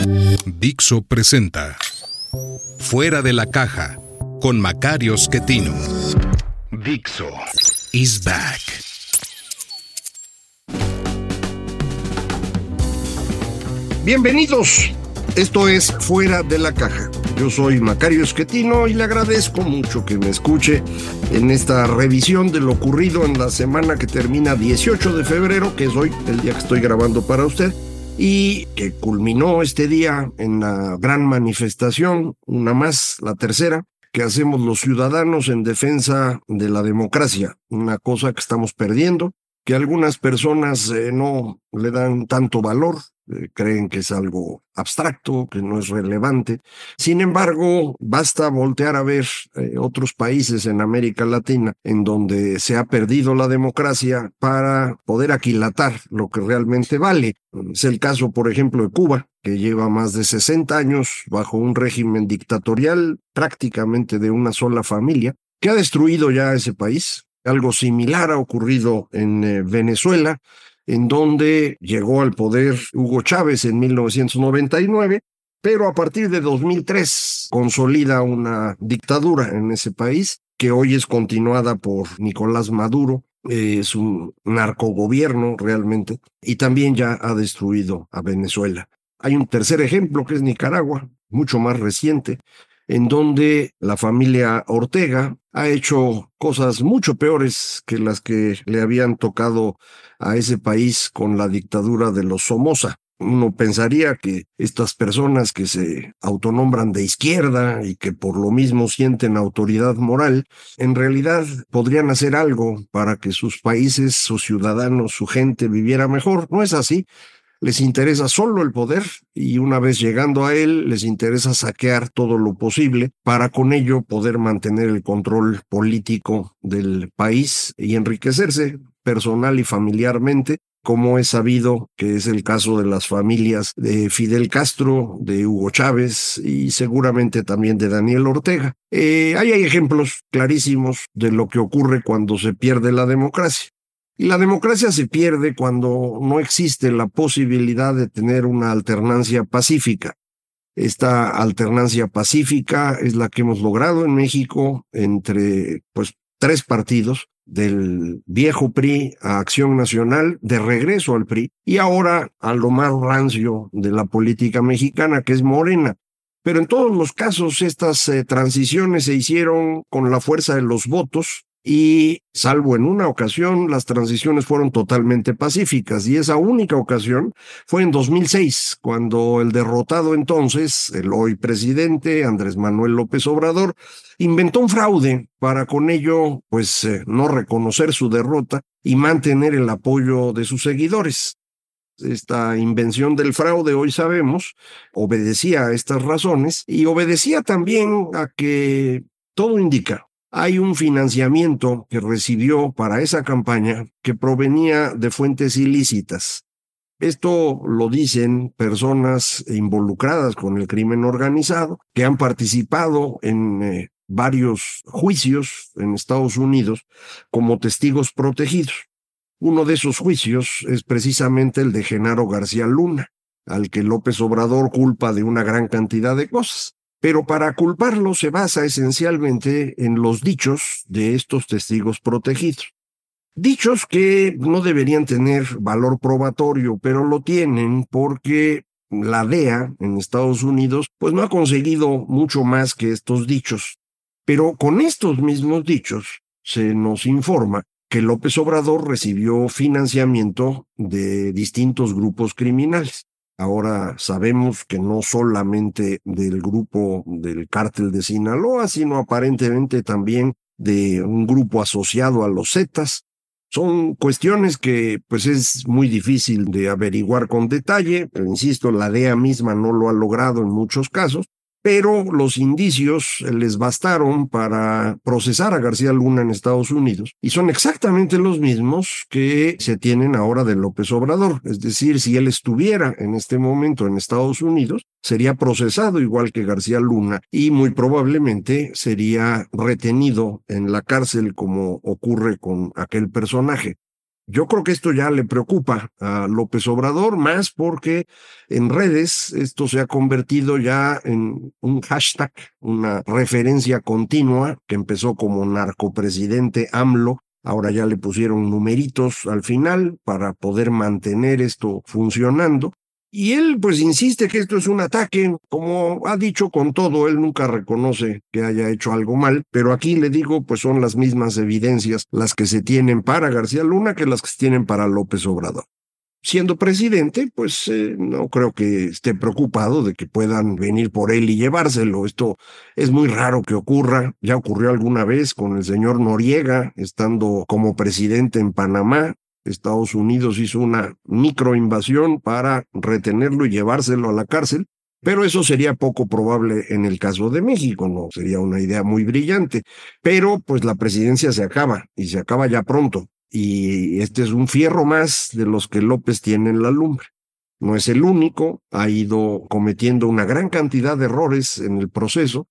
Dixo presenta Fuera de la caja con Macario Schettino. Dixo is back. Bienvenidos. Esto es Fuera de la Caja. Yo soy Macario Esquetino y le agradezco mucho que me escuche en esta revisión de lo ocurrido en la semana que termina 18 de febrero, que es hoy, el día que estoy grabando para usted, y que culminó este día en la gran manifestación, una más, la tercera, que hacemos los ciudadanos en defensa de la democracia, una cosa que estamos perdiendo, que algunas personas eh, no le dan tanto valor, creen que es algo abstracto, que no es relevante. Sin embargo, basta voltear a ver eh, otros países en América Latina en donde se ha perdido la democracia para poder aquilatar lo que realmente vale. Es el caso, por ejemplo, de Cuba, que lleva más de 60 años bajo un régimen dictatorial prácticamente de una sola familia, que ha destruido ya ese país. Algo similar ha ocurrido en eh, Venezuela, en donde llegó al poder Hugo Chávez en 1999, pero a partir de 2003 consolida una dictadura en ese país que hoy es continuada por Nicolás Maduro, es un narcogobierno realmente, y también ya ha destruido a Venezuela. Hay un tercer ejemplo que es Nicaragua, mucho más reciente, en donde la familia Ortega ha hecho cosas mucho peores que las que le habían tocado a ese país con la dictadura de los Somoza. Uno pensaría que estas personas que se autonombran de izquierda y que por lo mismo sienten autoridad moral, en realidad podrían hacer algo para que sus países, sus ciudadanos, su gente viviera mejor. No es así les interesa solo el poder y una vez llegando a él les interesa saquear todo lo posible para con ello poder mantener el control político del país y enriquecerse personal y familiarmente como es sabido que es el caso de las familias de Fidel Castro, de Hugo Chávez y seguramente también de Daniel Ortega. Eh, ahí hay ejemplos clarísimos de lo que ocurre cuando se pierde la democracia. Y la democracia se pierde cuando no existe la posibilidad de tener una alternancia pacífica. Esta alternancia pacífica es la que hemos logrado en México entre pues tres partidos del viejo PRI a Acción Nacional, de regreso al PRI y ahora a lo más rancio de la política mexicana, que es Morena. Pero en todos los casos estas eh, transiciones se hicieron con la fuerza de los votos y salvo en una ocasión, las transiciones fueron totalmente pacíficas y esa única ocasión fue en 2006, cuando el derrotado entonces, el hoy presidente Andrés Manuel López Obrador, inventó un fraude para con ello, pues, eh, no reconocer su derrota y mantener el apoyo de sus seguidores. Esta invención del fraude, hoy sabemos, obedecía a estas razones y obedecía también a que todo indica hay un financiamiento que recibió para esa campaña que provenía de fuentes ilícitas. Esto lo dicen personas involucradas con el crimen organizado que han participado en eh, varios juicios en Estados Unidos como testigos protegidos. Uno de esos juicios es precisamente el de Genaro García Luna, al que López Obrador culpa de una gran cantidad de cosas pero para culparlo se basa esencialmente en los dichos de estos testigos protegidos. Dichos que no deberían tener valor probatorio, pero lo tienen porque la DEA en Estados Unidos pues no ha conseguido mucho más que estos dichos. Pero con estos mismos dichos se nos informa que López Obrador recibió financiamiento de distintos grupos criminales. Ahora sabemos que no solamente del grupo del cártel de Sinaloa, sino aparentemente también de un grupo asociado a los Zetas. Son cuestiones que pues es muy difícil de averiguar con detalle, pero insisto, la DEA misma no lo ha logrado en muchos casos, pero los indicios les bastaron para procesar a García Luna en Estados Unidos y son exactamente los mismos que se tienen ahora de López Obrador. Es decir, si él estuviera en este momento en Estados Unidos, sería procesado igual que García Luna y muy probablemente sería retenido en la cárcel como ocurre con aquel personaje. Yo creo que esto ya le preocupa a López Obrador más porque en redes esto se ha convertido ya en un hashtag, una referencia continua que empezó como narcopresidente AMLO. Ahora ya le pusieron numeritos al final para poder mantener esto funcionando. Y él pues insiste que esto es un ataque, como ha dicho con todo, él nunca reconoce que haya hecho algo mal, pero aquí le digo pues son las mismas evidencias las que se tienen para García Luna que las que se tienen para López Obrador. Siendo presidente, pues eh, no creo que esté preocupado de que puedan venir por él y llevárselo. Esto es muy raro que ocurra. Ya ocurrió alguna vez con el señor Noriega, estando como presidente en Panamá. Estados Unidos hizo una microinvasión para retenerlo y llevárselo a la cárcel, pero eso sería poco probable en el caso de México, no sería una idea muy brillante. Pero pues la presidencia se acaba y se acaba ya pronto. Y este es un fierro más de los que López tiene en la lumbre. No es el único, ha ido cometiendo una gran cantidad de errores en el proceso,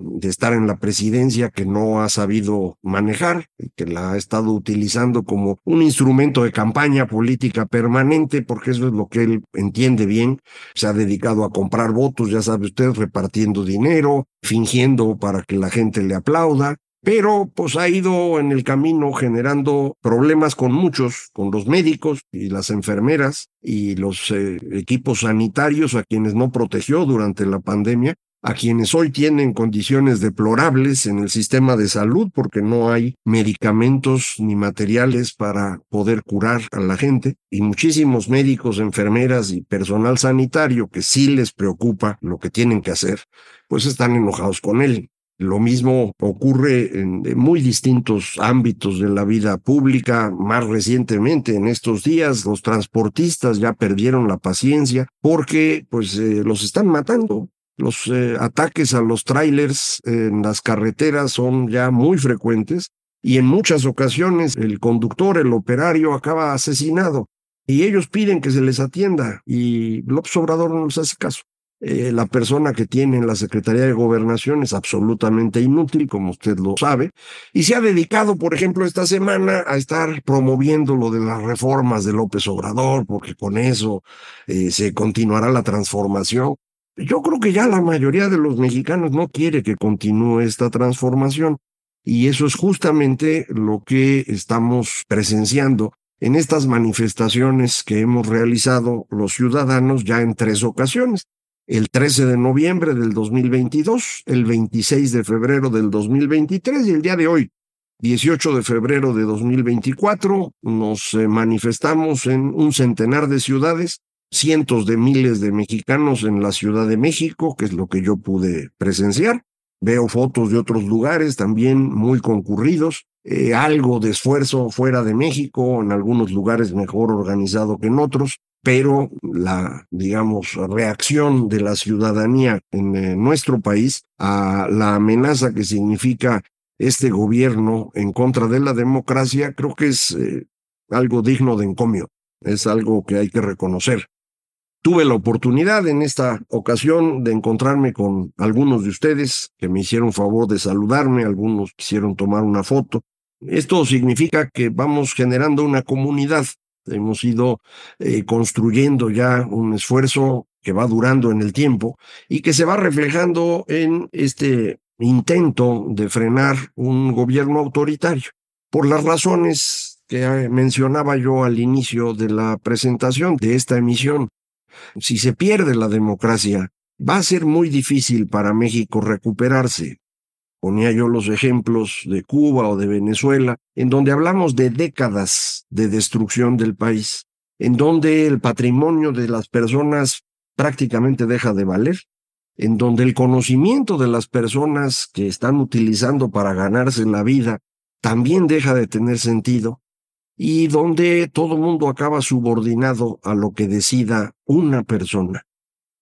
de estar en la presidencia que no ha sabido manejar, que la ha estado utilizando como un instrumento de campaña política permanente, porque eso es lo que él entiende bien. Se ha dedicado a comprar votos, ya sabe usted, repartiendo dinero, fingiendo para que la gente le aplauda. Pero pues ha ido en el camino generando problemas con muchos, con los médicos y las enfermeras y los eh, equipos sanitarios a quienes no protegió durante la pandemia a quienes hoy tienen condiciones deplorables en el sistema de salud porque no hay medicamentos ni materiales para poder curar a la gente y muchísimos médicos, enfermeras y personal sanitario que sí les preocupa lo que tienen que hacer, pues están enojados con él. Lo mismo ocurre en, muy distintos ámbitos de la vida pública. Más recientemente, en estos días, los transportistas ya perdieron la paciencia porque pues eh, los están matando. Los eh, ataques a los trailers en las carreteras son ya muy frecuentes y en muchas ocasiones el conductor, el operario acaba asesinado y ellos piden que se les atienda y López Obrador no les hace caso. Eh, la persona que tiene en la Secretaría de Gobernación es absolutamente inútil, como usted lo sabe, y se ha dedicado, por ejemplo, esta semana a estar promoviendo lo de las reformas de López Obrador, porque con eso eh, se continuará la transformación. Yo creo que ya la mayoría de los mexicanos no quiere que continúe esta transformación y eso es justamente lo que estamos presenciando en estas manifestaciones que hemos realizado los ciudadanos ya en tres ocasiones. El 13 de noviembre del 2022, el 26 de febrero del 2023 y el día de hoy, 18 de febrero de 2024, nos eh, manifestamos en un centenar de ciudades cientos de miles de mexicanos en la Ciudad de México, que es lo que yo pude presenciar. Veo fotos de otros lugares también muy concurridos, eh, algo de esfuerzo fuera de México, en algunos lugares mejor organizado que en otros, pero la, digamos, reacción de la ciudadanía en eh, nuestro país a la amenaza que significa este gobierno en contra de la democracia, creo que es eh, algo digno de encomio, es algo que hay que reconocer. Tuve la oportunidad en esta ocasión de encontrarme con algunos de ustedes que me hicieron favor de saludarme, algunos quisieron tomar una foto. Esto significa que vamos generando una comunidad. Hemos ido eh, construyendo ya un esfuerzo que va durando en el tiempo y que se va reflejando en este intento de frenar un gobierno autoritario. Por las razones que mencionaba yo al inicio de la presentación de esta emisión, si se pierde la democracia, va a ser muy difícil para México recuperarse. Ponía yo los ejemplos de Cuba o de Venezuela, en donde hablamos de décadas de destrucción del país, en donde el patrimonio de las personas prácticamente deja de valer, en donde el conocimiento de las personas que están utilizando para ganarse la vida también deja de tener sentido, y donde todo mundo acaba subordinado a lo que decida una persona,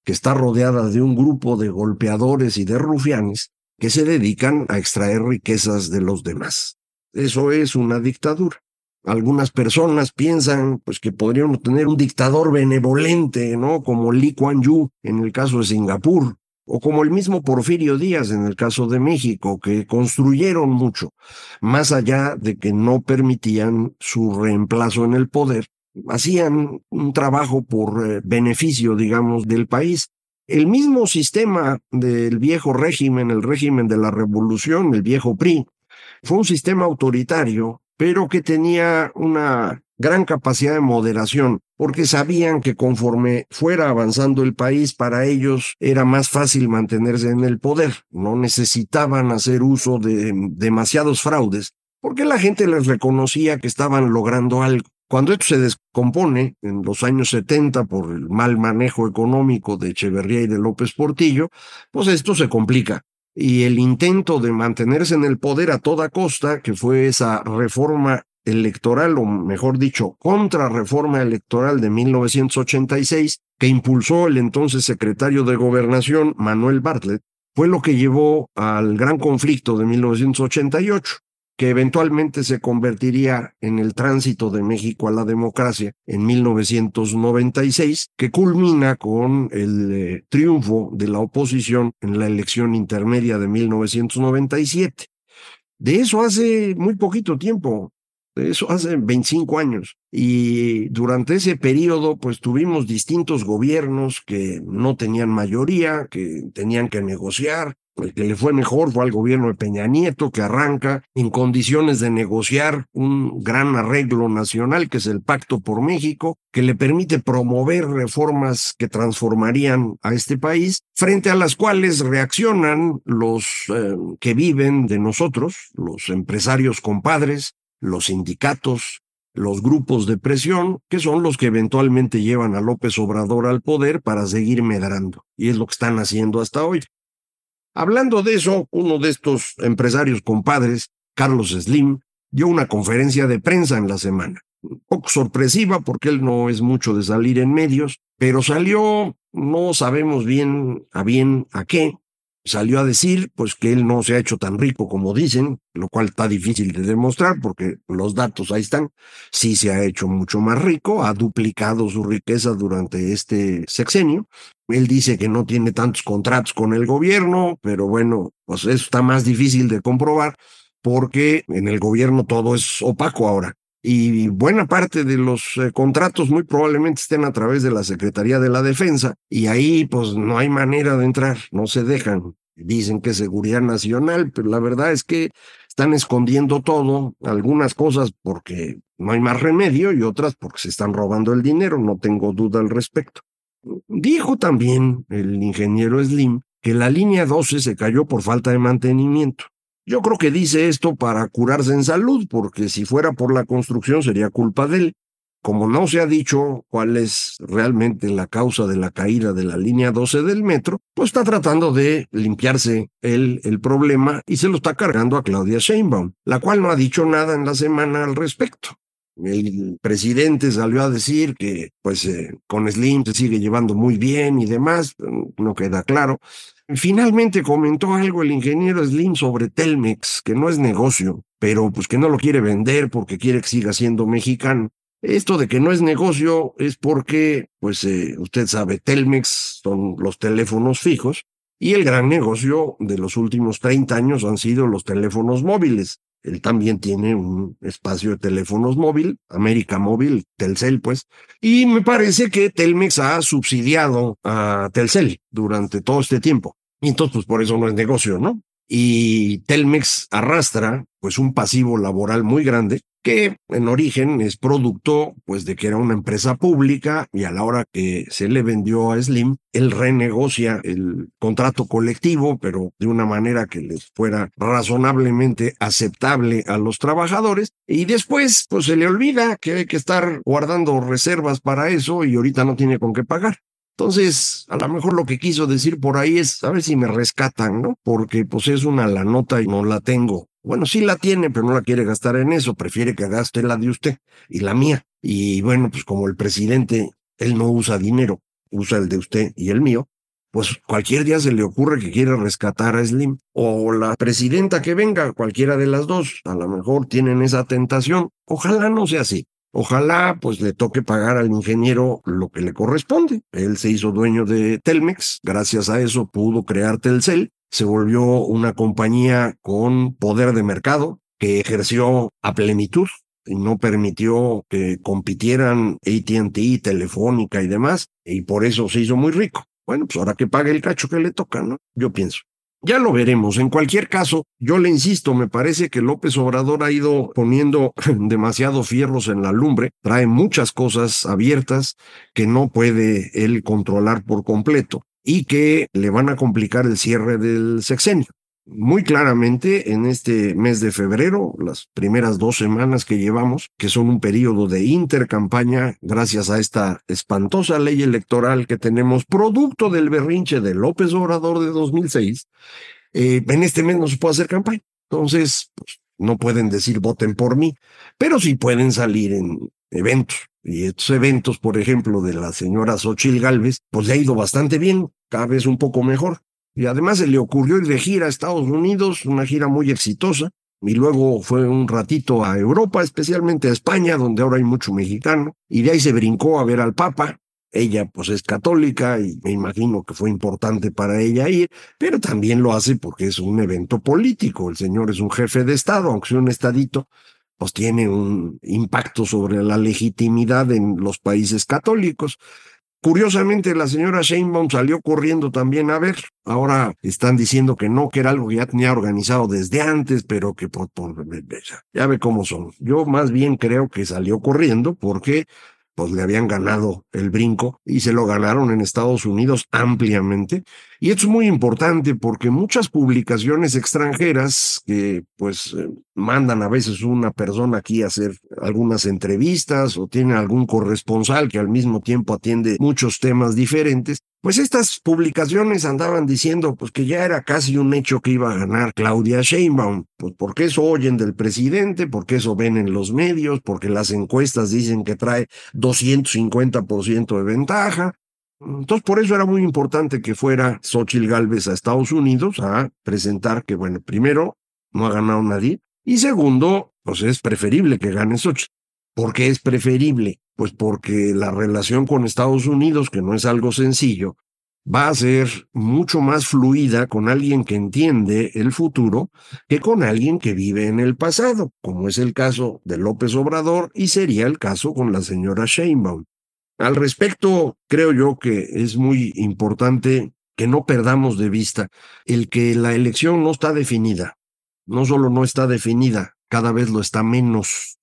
que está rodeada de un grupo de golpeadores y de rufianes que se dedican a extraer riquezas de los demás. Eso es una dictadura. Algunas personas piensan pues que podríamos tener un dictador benevolente, ¿no? Como Lee Kuan Yew en el caso de Singapur, o como el mismo Porfirio Díaz en el caso de México, que construyeron mucho, más allá de que no permitían su reemplazo en el poder, hacían un trabajo por eh, beneficio, digamos, del país. El mismo sistema del viejo régimen, el régimen de la revolución, el viejo PRI, fue un sistema autoritario, pero que tenía una gran capacidad de moderación, porque sabían que conforme fuera avanzando el país, para ellos era más fácil mantenerse en el poder, no necesitaban hacer uso de demasiados fraudes, porque la gente les reconocía que estaban logrando algo. Cuando esto se descompone en los años 70 por el mal manejo económico de Echeverría y de López Portillo, pues esto se complica. Y el intento de mantenerse en el poder a toda costa, que fue esa reforma electoral, o mejor dicho, contrarreforma electoral de 1986, que impulsó el entonces secretario de Gobernación, Manuel Bartlett, fue lo que llevó al gran conflicto de 1988, que eventualmente se convertiría en el tránsito de México a la democracia en 1996, que culmina con el eh, triunfo de la oposición en la elección intermedia de 1997. De eso hace muy poquito tiempo, eso hace 25 años. Y durante ese periodo, pues tuvimos distintos gobiernos que no tenían mayoría, que tenían que negociar. El que le fue mejor fue al gobierno de Peña Nieto, que arranca en condiciones de negociar un gran arreglo nacional, que es el Pacto por México, que le permite promover reformas que transformarían a este país, frente a las cuales reaccionan los eh, que viven de nosotros, los empresarios compadres, los sindicatos, los grupos de presión, que son los que eventualmente llevan a López Obrador al poder para seguir medrando. Y es lo que están haciendo hasta hoy. Hablando de eso, uno de estos empresarios compadres, Carlos Slim, dio una conferencia de prensa en la semana. Un poco sorpresiva porque él no es mucho de salir en medios, pero salió, no sabemos bien a bien a qué, salió a decir pues que él no se ha hecho tan rico como dicen, lo cual está difícil de demostrar porque los datos ahí están. Sí se ha hecho mucho más rico, ha duplicado su riqueza durante este sexenio. Él dice que no tiene tantos contratos con el gobierno, pero bueno, pues eso está más difícil de comprobar porque en el gobierno todo es opaco ahora y buena parte de los eh, contratos muy probablemente estén a través de la Secretaría de la Defensa y ahí pues no hay manera de entrar, no se dejan. Dicen que es seguridad nacional, pero la verdad es que están escondiendo todo, algunas cosas porque no hay más remedio y otras porque se están robando el dinero, no tengo duda al respecto. Dijo también el ingeniero Slim que la línea 12 se cayó por falta de mantenimiento. Yo creo que dice esto para curarse en salud, porque si fuera por la construcción sería culpa de él. Como no se ha dicho cuál es realmente la causa de la caída de la línea 12 del metro, pues está tratando de limpiarse él el problema y se lo está cargando a Claudia Sheinbaum, la cual no ha dicho nada en la semana al respecto. El presidente salió a decir que pues eh, con Slim se sigue llevando muy bien y demás, no queda claro. Finalmente comentó algo el ingeniero Slim sobre Telmex, que no es negocio, pero pues que no lo quiere vender porque quiere que siga siendo mexicano. Esto de que no es negocio es porque, pues eh, usted sabe, Telmex son los teléfonos fijos y el gran negocio de los últimos 30 años han sido los teléfonos móviles. Él también tiene un espacio de teléfonos móvil, América Móvil, Telcel, pues. Y me parece que Telmex ha subsidiado a Telcel durante todo este tiempo. Y entonces, pues por eso no es negocio, ¿no? Y Telmex arrastra, pues, un pasivo laboral muy grande que en origen es producto, pues, de que era una empresa pública y a la hora que se le vendió a Slim, él renegocia el contrato colectivo, pero de una manera que les fuera razonablemente aceptable a los trabajadores. Y después, pues, se le olvida que hay que estar guardando reservas para eso y ahorita no tiene con qué pagar. Entonces, a lo mejor lo que quiso decir por ahí es, a ver si me rescatan, ¿no? Porque pues es una la nota y no la tengo. Bueno, sí la tiene, pero no la quiere gastar en eso, prefiere que gaste la de usted y la mía. Y bueno, pues como el presidente, él no usa dinero, usa el de usted y el mío, pues cualquier día se le ocurre que quiere rescatar a Slim o la presidenta que venga, cualquiera de las dos, a lo mejor tienen esa tentación. Ojalá no sea así. Ojalá pues le toque pagar al ingeniero lo que le corresponde. Él se hizo dueño de Telmex, gracias a eso pudo crear Telcel, se volvió una compañía con poder de mercado que ejerció a plenitud y no permitió que compitieran ATT, Telefónica y demás, y por eso se hizo muy rico. Bueno, pues ahora que pague el cacho que le toca, ¿no? Yo pienso. Ya lo veremos. En cualquier caso, yo le insisto, me parece que López Obrador ha ido poniendo demasiados fierros en la lumbre, trae muchas cosas abiertas que no puede él controlar por completo y que le van a complicar el cierre del sexenio muy claramente en este mes de febrero, las primeras dos semanas que llevamos, que son un periodo de intercampaña gracias a esta espantosa ley electoral que tenemos, producto del berrinche de López Obrador de 2006, eh, en este mes no se puede hacer campaña. Entonces, pues, no pueden decir voten por mí, pero sí pueden salir en eventos. Y estos eventos, por ejemplo, de la señora Xochil Gálvez, pues le ha ido bastante bien, cada vez un poco mejor. Y además se le ocurrió ir de gira a Estados Unidos, una gira muy exitosa, y luego fue un ratito a Europa, especialmente a España, donde ahora hay mucho mexicano, y de ahí se brincó a ver al Papa. Ella pues es católica y me imagino que fue importante para ella ir, pero también lo hace porque es un evento político. El señor es un jefe de Estado, aunque sea un estadito, pues tiene un impacto sobre la legitimidad en los países católicos. Curiosamente, la señora Sheinbaum salió corriendo también a ver. Ahora están diciendo que no, que era algo que ya tenía organizado desde antes, pero que por, ya ve cómo son. Yo más bien creo que salió corriendo porque pues le habían ganado el brinco y se lo ganaron en Estados Unidos ampliamente. Y esto es muy importante porque muchas publicaciones extranjeras que pues eh, mandan a veces una persona aquí a hacer algunas entrevistas o tiene algún corresponsal que al mismo tiempo atiende muchos temas diferentes, pues estas publicaciones andaban diciendo pues que ya era casi un hecho que iba a ganar Claudia Sheinbaum, pues porque eso oyen del presidente, porque eso ven en los medios, porque las encuestas dicen que trae 250% de ventaja. Entonces, por eso era muy importante que fuera Xochitl Galvez a Estados Unidos a presentar que, bueno, primero, no ha ganado nadie, y segundo, pues es preferible que gane Xochitl. ¿Por qué es preferible? Pues porque la relación con Estados Unidos, que no es algo sencillo, va a ser mucho más fluida con alguien que entiende el futuro que con alguien que vive en el pasado, como es el caso de López Obrador y sería el caso con la señora Sheinbaum. Al respecto, creo yo que es muy importante que no perdamos de vista el que la elección no está definida. No solo no está definida, cada vez lo está menos.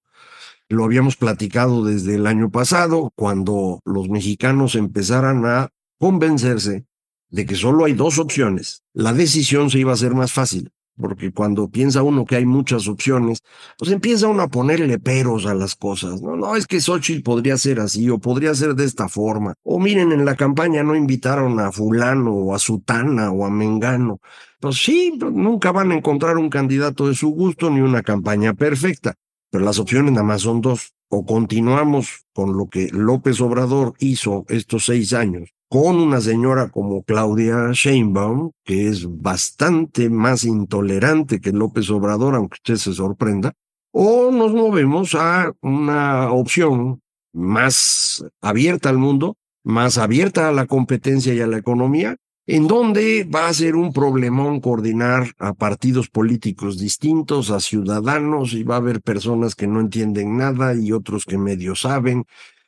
Lo habíamos platicado desde el año pasado, cuando los mexicanos empezaran a convencerse de que solo hay dos opciones. La decisión se iba a hacer más fácil, porque cuando piensa uno que hay muchas opciones, pues empieza uno a ponerle peros a las cosas. No, no, es que Xochitl podría ser así, o podría ser de esta forma. O miren, en la campaña no invitaron a fulano, o a sutana, o a mengano. Pues sí, nunca van a encontrar un candidato de su gusto ni una campaña perfecta. Pero las opciones nada más son dos. O continuamos con lo que López Obrador hizo estos seis años, con una señora como Claudia Sheinbaum, que es bastante más intolerante que López Obrador, aunque usted se sorprenda, o nos movemos a una opción más abierta al mundo, más abierta a la competencia y a la economía, en donde va a ser un problemón coordinar a partidos políticos distintos, a ciudadanos, y va a haber personas que no entienden nada y otros que medio saben.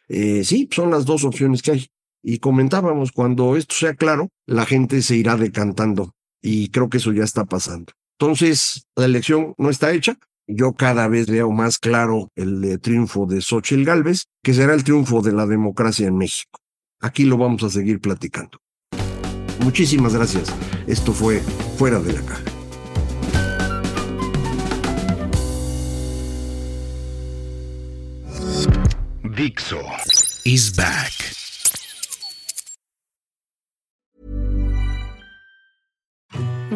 Eh, sí, son las dos opciones que hay. Y comentábamos, cuando esto sea claro, la gente se irá decantando, y creo que eso ya está pasando. Entonces, la elección no está hecha. Yo cada vez veo más claro el triunfo de Xochitl Gálvez, que será el triunfo de la democracia en México. Aquí lo vamos a seguir platicando. Muchísimas gracias. Esto fue Fuera de la Caja. Dixo is back.